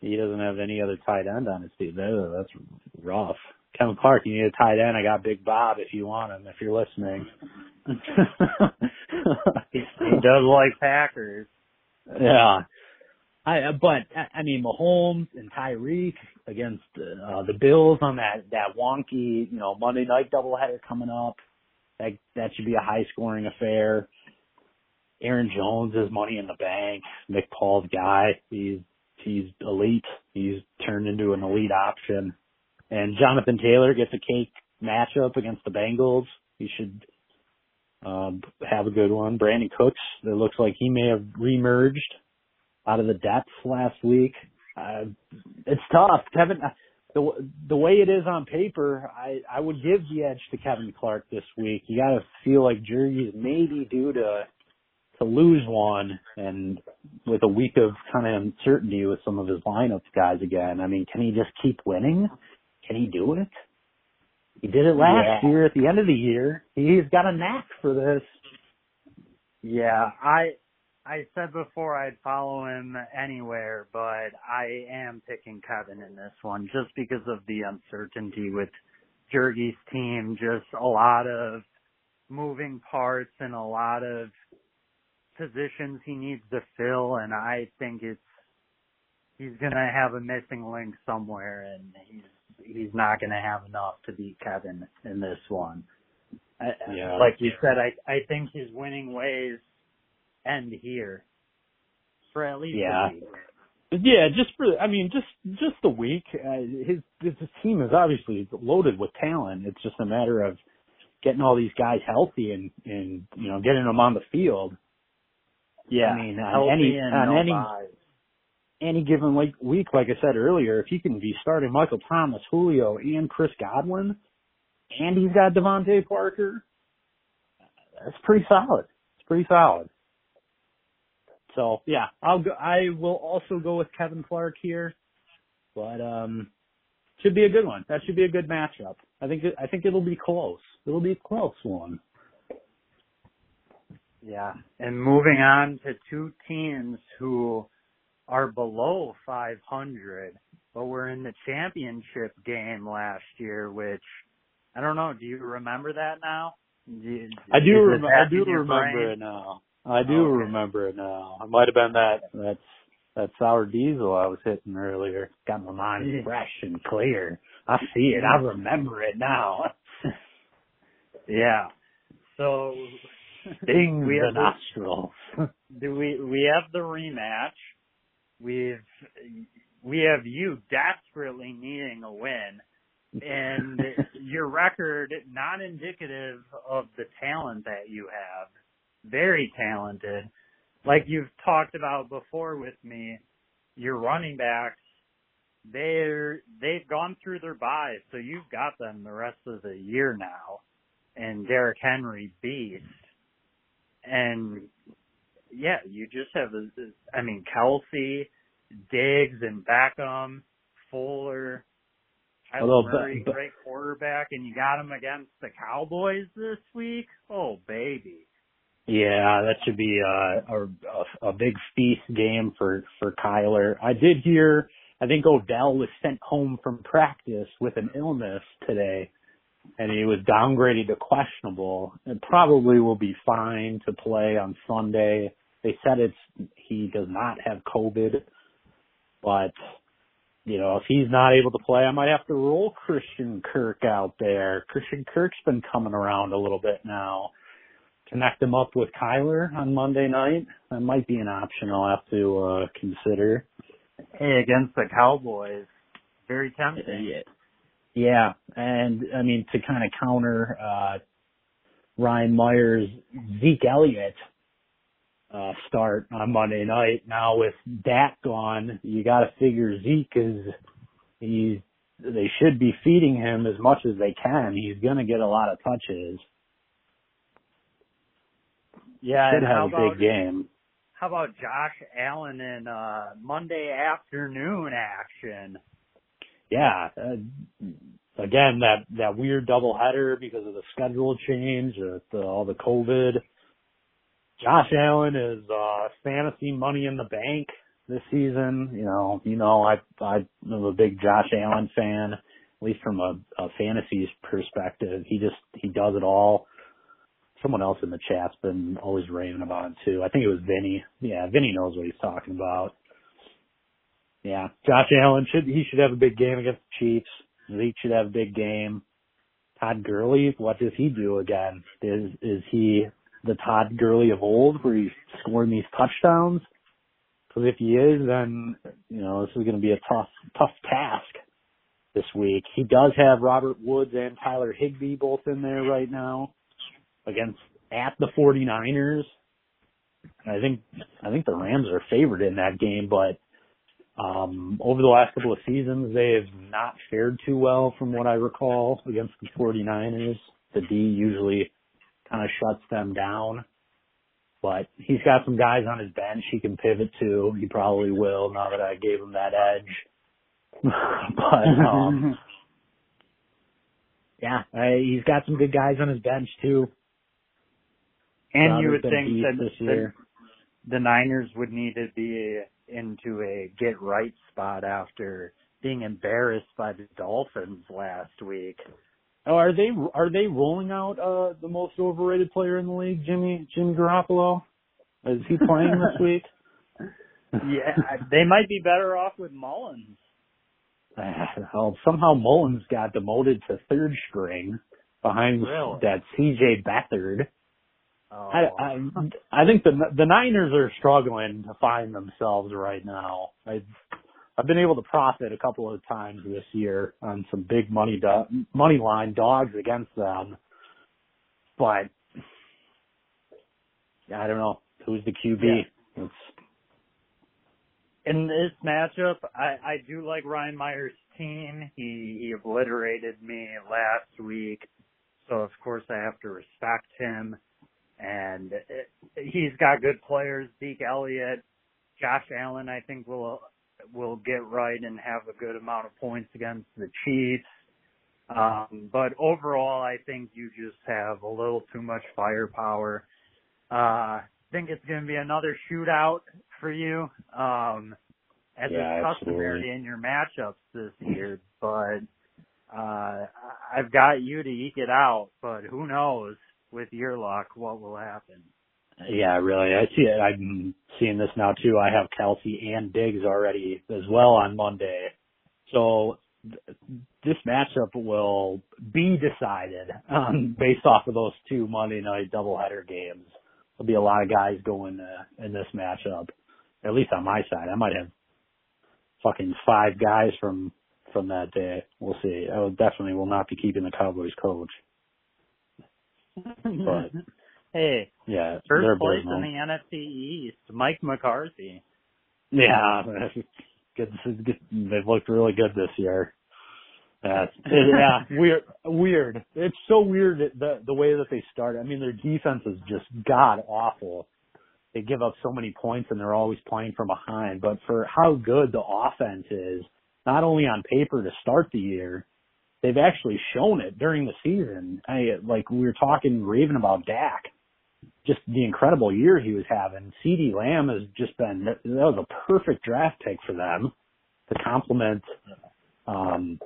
He doesn't have any other tight end on his team. That- That's rough. Kevin Clark, you need a tight end. I got Big Bob if you want him, if you're listening. He, he does like Packers. yeah. I, but I I mean, Mahomes and Tyreek against uh, the Bills on that that wonky, you know, Monday night doubleheader coming up. That that should be a high scoring affair. Aaron Jones is money in the bank. Nick Paul's guy. He's he's elite. He's turned into an elite option. And Jonathan Taylor gets a cake matchup against the Bengals. He should um, have a good one. Brandin Cooks, it looks like he may have remerged out of the depths last week. Uh, it's tough. Kevin, uh, the the way it is on paper, I I would give the edge to Kevin Clark this week. You got to feel like Jerry's maybe due to to lose one, and with a week of kind of uncertainty with some of his lineup guys again. I mean, can he just keep winning? Can he do it? He did it last Yeah. year at the end of the year. He's got a knack for this. Yeah, I I said before I'd follow him anywhere, but I am picking Kevin in this one just because of the uncertainty with Jergy's team. Just a lot of moving parts and a lot of positions he needs to fill, and I think it's he's gonna have a missing link somewhere, and he's he's not gonna have enough to beat Kevin in this one. I, Yeah. like you said, I I think his winning ways end here for at least Yeah. a week. Yeah, just for I mean, just just the week. Uh, his his team is obviously loaded with talent. It's just a matter of getting all these guys healthy and and you know getting them on the field. Yeah, I mean, on any- on no any- buys. Any given like week, like I said earlier, if he can be starting Michael Thomas, Julio, and Chris Godwin, and he's got DeVante Parker, that's pretty solid. It's pretty solid. So yeah, I'll go. I will also go with Kevin Clark here, but um, should be a good one. That should be a good matchup. I think it, I think it'll be close. It'll be a close one. Yeah, and moving on to two teams who are below 500, but were in the championship game last year. Which I don't know. Do you remember that now? Do I do. Rem- I do remember brain? it now. I do Okay. remember it now. It might have been that that that sour diesel I was hitting earlier. Got my mind Yeah. fresh and clear. I see it. I remember it now. Yeah. So Stings We the- nostrils. do we we have the rematch. We've we have you desperately needing a win and your record not indicative of the talent that you have. Very talented. Like you've talked about before with me, your running backs they're they've gone through their buys, so you've got them the rest of the year now. And Derrick Henry beast. And yeah, you just have a, I mean Kelce, Diggs and Beckham, Fuller, Although, Kyler but- but- great quarterback, and you got him against the Cowboys this week. Oh baby, Yeah, that should be uh, a, a a big feast game for for Kyler. I did hear. I think Odell was sent home from practice with an illness today, and he was downgraded to questionable. And probably will be fine to play on Sunday. They said it's he does not have COVID, but you know if he's not able to play, I might have to roll Christian Kirk out there. Christian Kirk's been coming around a little bit now connect him up with Kyler on Monday night. That might be an option I'll have to uh consider. hey against the Cowboys, very tempting. Yeah. Yeah, and I mean to kind of counter uh Ryan Myers, Zeke Elliott uh start on Monday night. Now with Dak gone, you got to figure Zeke is he's they should be feeding him as much as they can. He's going to get a lot of touches. Yeah, Should and how have a about big game. how about Josh Allen in uh Monday afternoon action? Yeah, uh, again that that weird doubleheader because of the schedule change, uh, the, all the COVID. Josh Allen is uh fantasy money in the bank this season. You know, you know, I I'm a big Josh Allen fan, at least from a, a fantasy perspective. He just he does it all. Someone else in the chat's been always raving about him too. I think it was Vinny. Yeah, Vinny knows what he's talking about. Yeah, Josh Allen should he should have a big game against the Chiefs. Zeke should have a big game. Todd Gurley, what does he do again? Is is he the Todd Gurley of old, where he's scoring these touchdowns? Because if he is, then you know this is going to be a tough tough task this week. He does have Robert Woods and Tyler Higbee both in there right now against at the 49ers. I think I think the Rams are favored in that game, but um, over the last couple of seasons, they have not fared too well from what I recall against the 49ers. The D usually kind of shuts them down, but he's got some guys on his bench he can pivot to. He probably will now that I gave him that edge. but, um, yeah, I, he's got some good guys on his bench too. And you would think that the, the Niners would need to be into a get right spot after being embarrassed by the Dolphins last week. Oh, are they are they rolling out uh the most overrated player in the league, Jimmy Jimmy Garoppolo? Is he playing this week? Yeah, they might be better off with Mullens. well, somehow Mullens got demoted to third string behind Really? that C.J. Beathard. Oh. I, I I think the the Niners are struggling to find themselves right now. I I've been able to profit a couple of times this year on some big money do- money line dogs against them, but I don't know who's the QB. It's, in this matchup, I, I do like Ryan Meyer's team. He he obliterated me last week, so of course I have to respect him. And it, he's got good players. Zeke Elliott, Josh Allen, I think will will get right and have a good amount of points against the Chiefs. Um, but overall, I think you just have a little too much firepower. Uh, I think it's going to be another shootout for you, um, as Yeah, is customary in your matchups this year. But uh, I've got you to eke it out. But who knows with your luck what will happen? yeah, really. I see it. I'm seeing this now too. I have Kelce and Diggs already as well on Monday. So th- this matchup will be decided um, based off of those two Monday night doubleheader games. There'll be a lot of guys going uh, in this matchup. At least on my side, I might have fucking five guys from from that day. We'll see. I definitely will not be keeping the Cowboys coach. But hey, yeah, first place in the NFC East, Mike McCarthy. Yeah, good, good. They've looked really good this year. That's yeah, weird. Weird. It's so weird that the the way that they start. I mean, their defense is just god awful. They give up so many points and they're always playing from behind. But for how good the offense is, not only on paper to start the year, they've actually shown it during the season. I like we were talking raving about Dak just the incredible year he was having. CeeDee Lamb has just been that was a perfect draft pick for them to complement um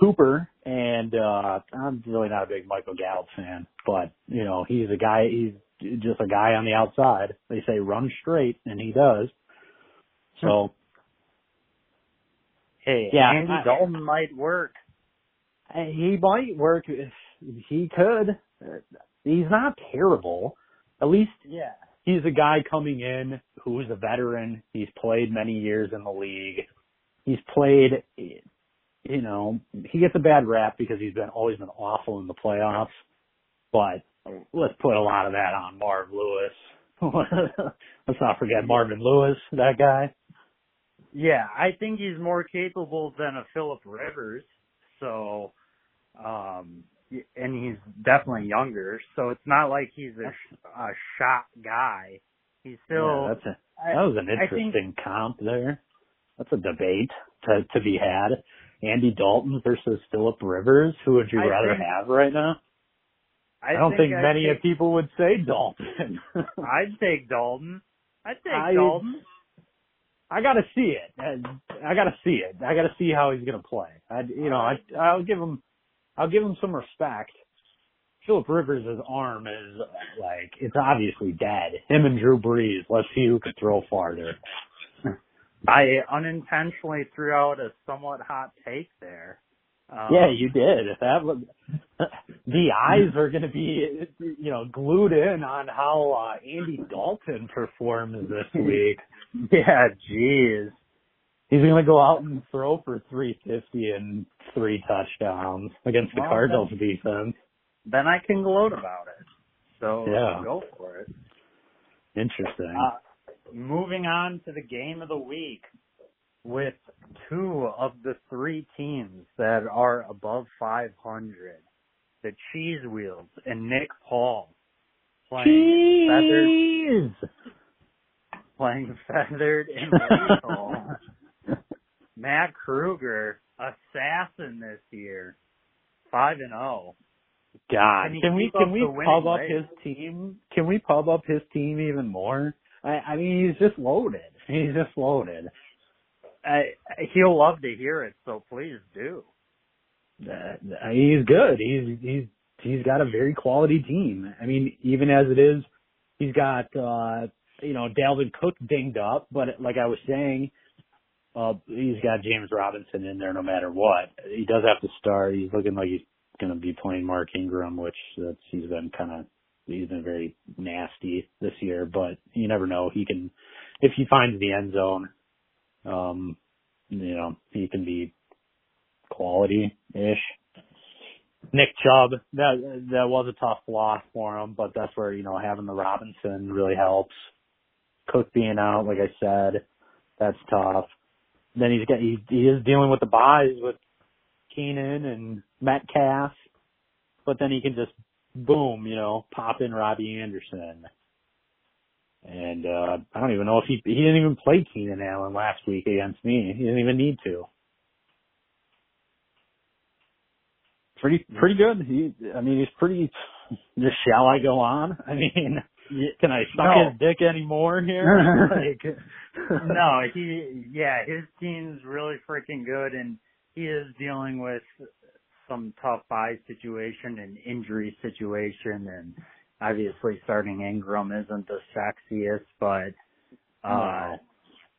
Cooper and uh I'm really not a big Michael Gallup fan, but you know, he's a guy he's just a guy on the outside. They say run straight and he does. So Hey, Yeah, Andy I- Dalton might work. He might work if he could. He's not terrible. At least Yeah. he's a guy coming in who's a veteran. He's played many years in the league. He's played, you know, he gets a bad rap because he's been always been awful in the playoffs. But let's put a lot of that on Marv Lewis. let's not forget Marvin Lewis, that guy. Yeah, I think he's more capable than a Philip Rivers. So, um, and he's definitely younger. So it's not like he's a, a shot guy. He's still. yeah, that's a, that was an I think- interesting comp there. That's a debate to to be had. Andy Dalton versus Philip Rivers. Who would you I rather think- have right now? I, I, don't think, I'd many take, of people would say Dalton. I'd take Dalton. I'd take I- Dalton. I gotta see it. I, I gotta see it. I gotta see how he's gonna play. I, you know, I, I'll give him, I'll give him some respect. Philip Rivers' arm is like it's obviously dead. Him and Drew Brees. Let's see who can throw farther. I unintentionally threw out a somewhat hot take there. Um, yeah, you did. If that was, the eyes are going to be, you know, glued in on how uh, Andy Dalton performs this week. Yeah, jeez. He's going to go out and throw for 350 and three touchdowns against the Well, Cardinals defense. Then I can gloat about it. So Yeah. go for it. Interesting. Uh, moving on to the game of the week with two of the three teams that are above 500. The Cheese Wheels and Nick Paul playing feathered, Jeez. Playing feathered and lethal. Matt Kruger, assassin this year, five and zero. God, Can can we can we pub up rate? his team? Can we pub up his team even more? I, I mean, he's just loaded. He's just loaded. I, he'll love to hear it, so please do. Uh, he's good. He's he's he's got a very quality team. I mean, even as it is, he's got uh you know Dalvin Cook dinged up, but like I was saying, uh he's got James Robinson in there no matter what. He does have to start. He's looking like he's going to be playing Mark Ingram, which that's he's been kind of he's been very nasty this year, but you never know. He can if he finds the end zone, um, you know, he can be quality ish. Nick Chubb, that that was a tough loss for him, but that's where you know having the Robinson really helps. Cook being out, like I said, that's tough. Then he's got he, he is dealing with the buys with Keenan and Metcalf, but then he can just boom, you know, pop in Robbie Anderson. And uh I don't even know if he he didn't even play Keenan Allen last week against me. He didn't even need to. Pretty pretty good. He I mean he's pretty just shall I go on? I mean can I suck No. his dick anymore here? like no, he yeah, his team's really freaking good and he is dealing with some tough buy situation and injury situation and obviously starting Ingram isn't the sexiest, but uh No.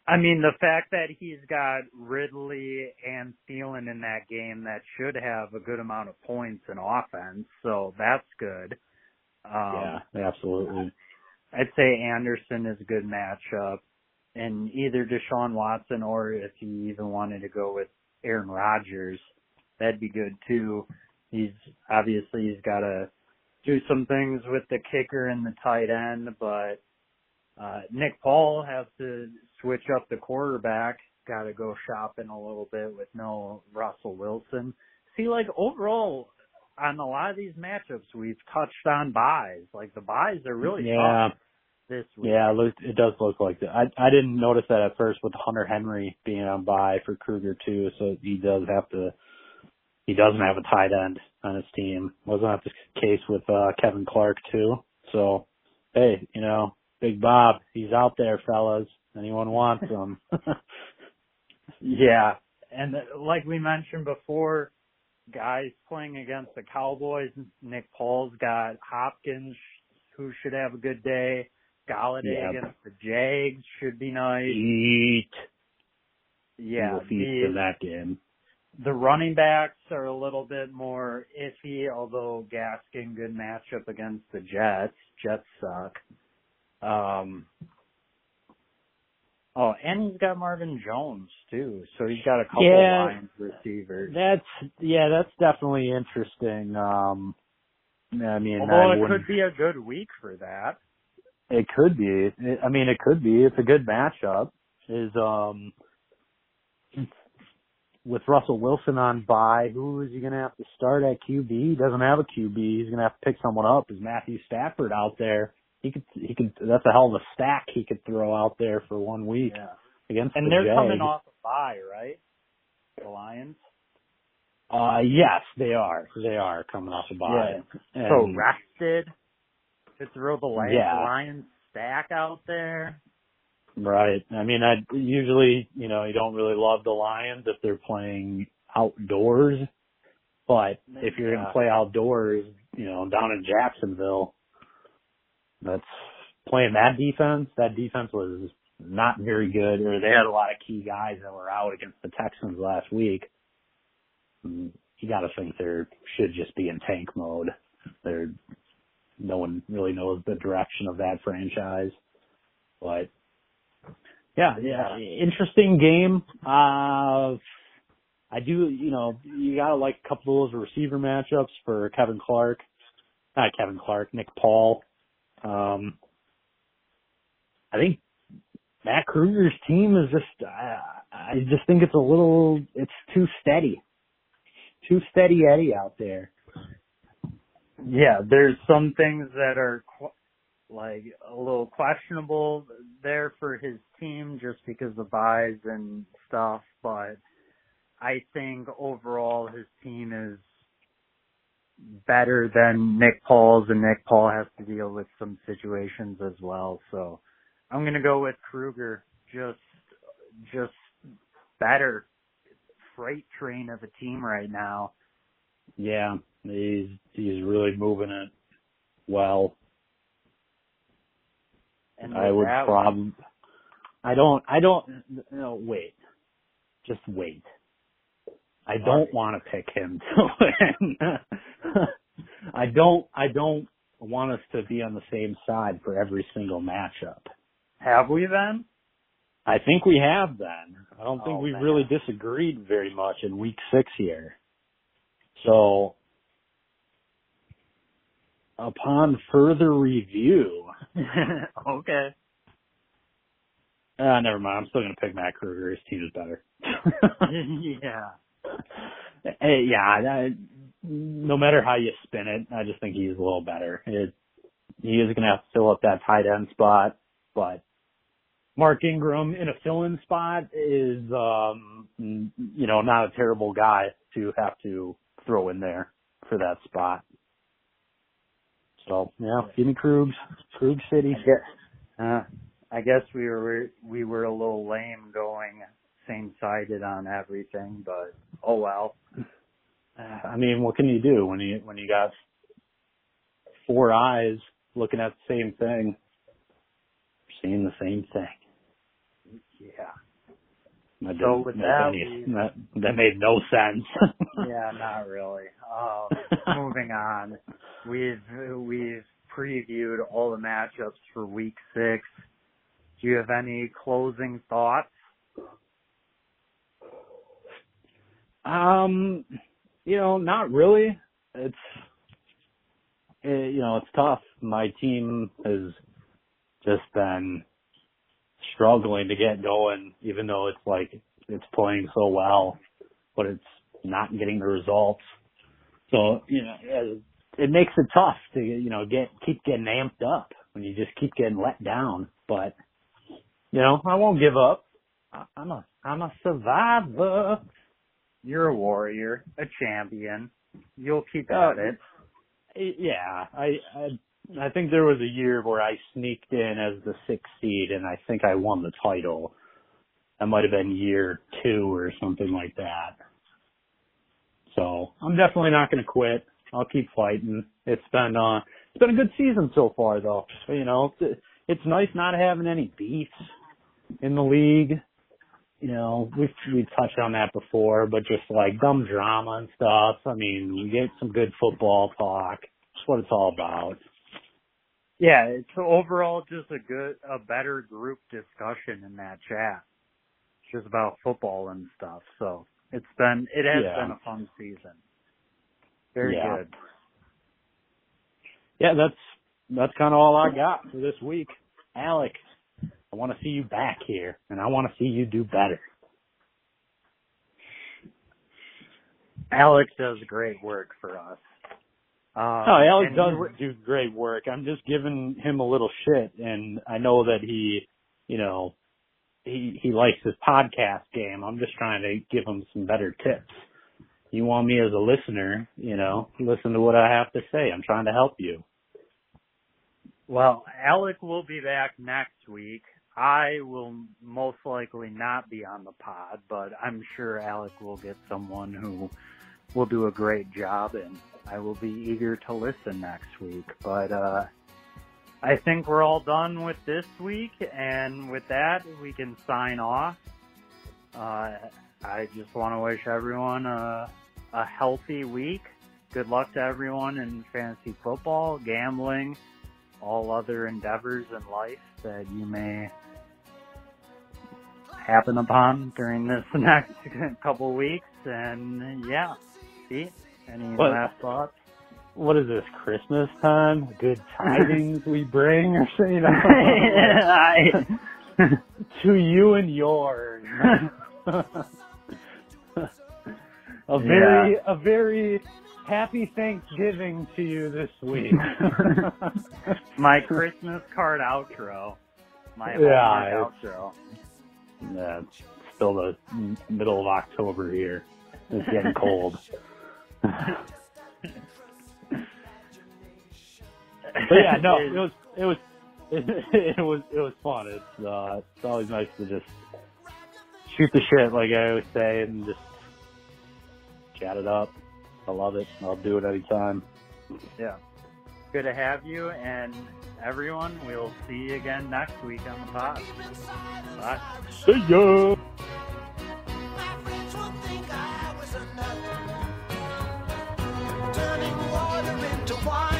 I mean the fact that he's got Ridley and Thielen in that game that should have a good amount of points in offense, so that's good. Um Yeah, absolutely. I'd say Anderson is a good matchup, and either Deshaun Watson or if you even wanted to go with Aaron Rodgers, that'd be good too. He's obviously he's got to do some things with the kicker and the tight end, but uh Nick Paul has to switch up the quarterback. Got to go shopping a little bit with no Russell Wilson. See, like overall, on a lot of these matchups, we've touched on buys. Like the buys are really yeah. this week. Yeah, it, does look like that. I I didn't notice that at first with Hunter Henry being on buy for Kruger too, so he does have to. He doesn't have a tight end on his team. Wasn't that the case with uh Kevin Clark too? So, hey, you know, Big Bob, he's out there, fellas. Anyone wants him? Yeah, and like we mentioned before, guys playing against the Cowboys, Nick Paul's got Hopkins, who should have a good day. Golladay against the Jags should be nice. Eat. Yeah, feast in the, that game. the running backs are a little bit more iffy, although Gaskin good matchup against the Jets. Jets suck. Um. Oh, and he's got Marvin Jones too, so he's got a couple Yeah. Receivers. That's yeah, that's definitely interesting. Um, I mean, I it could be a good week for that. It could be. It- I mean, it could be. It's a good matchup. Is um with Russell Wilson on bye, who is he going to have to start at QB? He doesn't have a QB. He's going to have to pick someone up. Is Matthew Stafford out there? He could. He could. That's a hell of a stack he could throw out there for one week Yeah. against And the they're Jags. coming off a bye, right? The Lions. Uh, yes, they are. They are coming off a bye. yeah. So rested to throw the Lions, Yeah. Lions stack out there. Right. I mean, I usually, you know, you don't really love the Lions if they're playing outdoors, but if you're going to play outdoors, you know, down in Jacksonville, that's playing that defense. That defense was not very good, or they had a lot of key guys that were out against the Texans last week. You got to think they should just be in tank mode. They're no one really knows the direction of that franchise, but yeah, yeah, interesting game. Uh, I do, you know, you gotta like a couple of those receiver matchups for Kevin Clark, not Kevin Clark, Nick Paul. Um, I think Matt Kruger's team is just, I, I just think it's a little, it's too steady, too steady Eddie out there. Yeah, there's some things that are qu- like a little questionable there for his team just because of the buys and stuff, but I think overall his team is better than Nick Paul's and Nick Paul has to deal with some situations as well. So I'm going to go with Kruger just just better freight train of a team right now. Yeah, he's he's really moving it well. And I would probably. I don't I don't no wait. Just wait. I don't want to pick him to win. I don't I don't want us to be on the same side for every single matchup. Have we then? I think we have then. I don't think Oh, we've man. really disagreed very much in week six here. So upon further review, okay. uh, never mind. I'm still going to pick Matt Kruger. His team is better. yeah. Hey, yeah, no matter how you spin it, I just think he's a little better. It, he is going to have to fill up that tight end spot, but Mark Ingram in a fill-in spot is, um, you know, not a terrible guy to have to throw in there for that spot. So yeah, give me Krugs, Krug City. I guess, uh, I guess we were we were a little lame going same sided on everything, but oh well. I mean, what can you do when you when you got four eyes looking at the same thing, seeing the same thing? Yeah. That So with that, any- we- that, that made no sense. Yeah, not really. Um, moving on, we've we've previewed all the matchups for Week Six. Do you have any closing thoughts? Um, you know, not really. It's, eh, you know, it's tough. My team has just been struggling to get going, even though it's like it's playing so well, but it's not getting the results. So, you know, it- it makes it tough to, you know, get, keep getting amped up when you just keep getting let down. But, you know, I won't give up. I'm a, I'm a survivor. You're a warrior, a champion. You'll keep Uh, at it. Yeah, I, I I think there was a year where I sneaked in as the sixth seed, and I think I won the title. That might have been year two or something like that. So I'm definitely not going to quit. I'll keep fighting. It's been uh, it's been a good season so far, though. You know, it's, it's nice not having any beefs in the league. You know, we've we've touched on that before, but just like dumb drama and stuff. I mean, we get some good football talk. That's what it's all about. Yeah, it's overall just a good, a better group discussion in that chat. It's just about football and stuff. So it's been, it has Yeah. been a fun season. Very Yeah. good. Yeah, that's that's kind of all I got for this week. Alex, I want to see you back here, and I want to see you do better. Alex does great work for us. Um, Oh, Alex does do great work. I'm just giving him a little shit, and I know that he, you know, he he likes his podcast game. I'm just trying to give him some better tips. you want me as a listener, you know, listen to what I have to say. I'm trying to help you. Well, Alec will be back next week. I will most likely not be on the pod, but I'm sure Alec will get someone who will do a great job and I will be eager to listen next week. But uh I think we're all done with this week and with that we can sign off. Uh I just want to wish everyone a a healthy week. Good luck to everyone in fantasy football, gambling, all other endeavors in life that you may happen upon during this next couple weeks. And yeah, Pete, any What? last thoughts? What is this, Christmas time? Good tidings we bring or you know? I, to you and yours. a very, a very happy Thanksgiving to you this week. my Christmas card outro. My Yeah, outro. Yeah, it's still the middle of October here. It's getting cold. but yeah, no, it was, it was, it, was, it was fun. It's, uh, it's always nice to just shoot the shit, like I always say, and just chat it up. I love it. I'll do it anytime. Yeah good to have you and everyone. We'll see you again next week on the pod. Bye. See ya. Turning water into wine.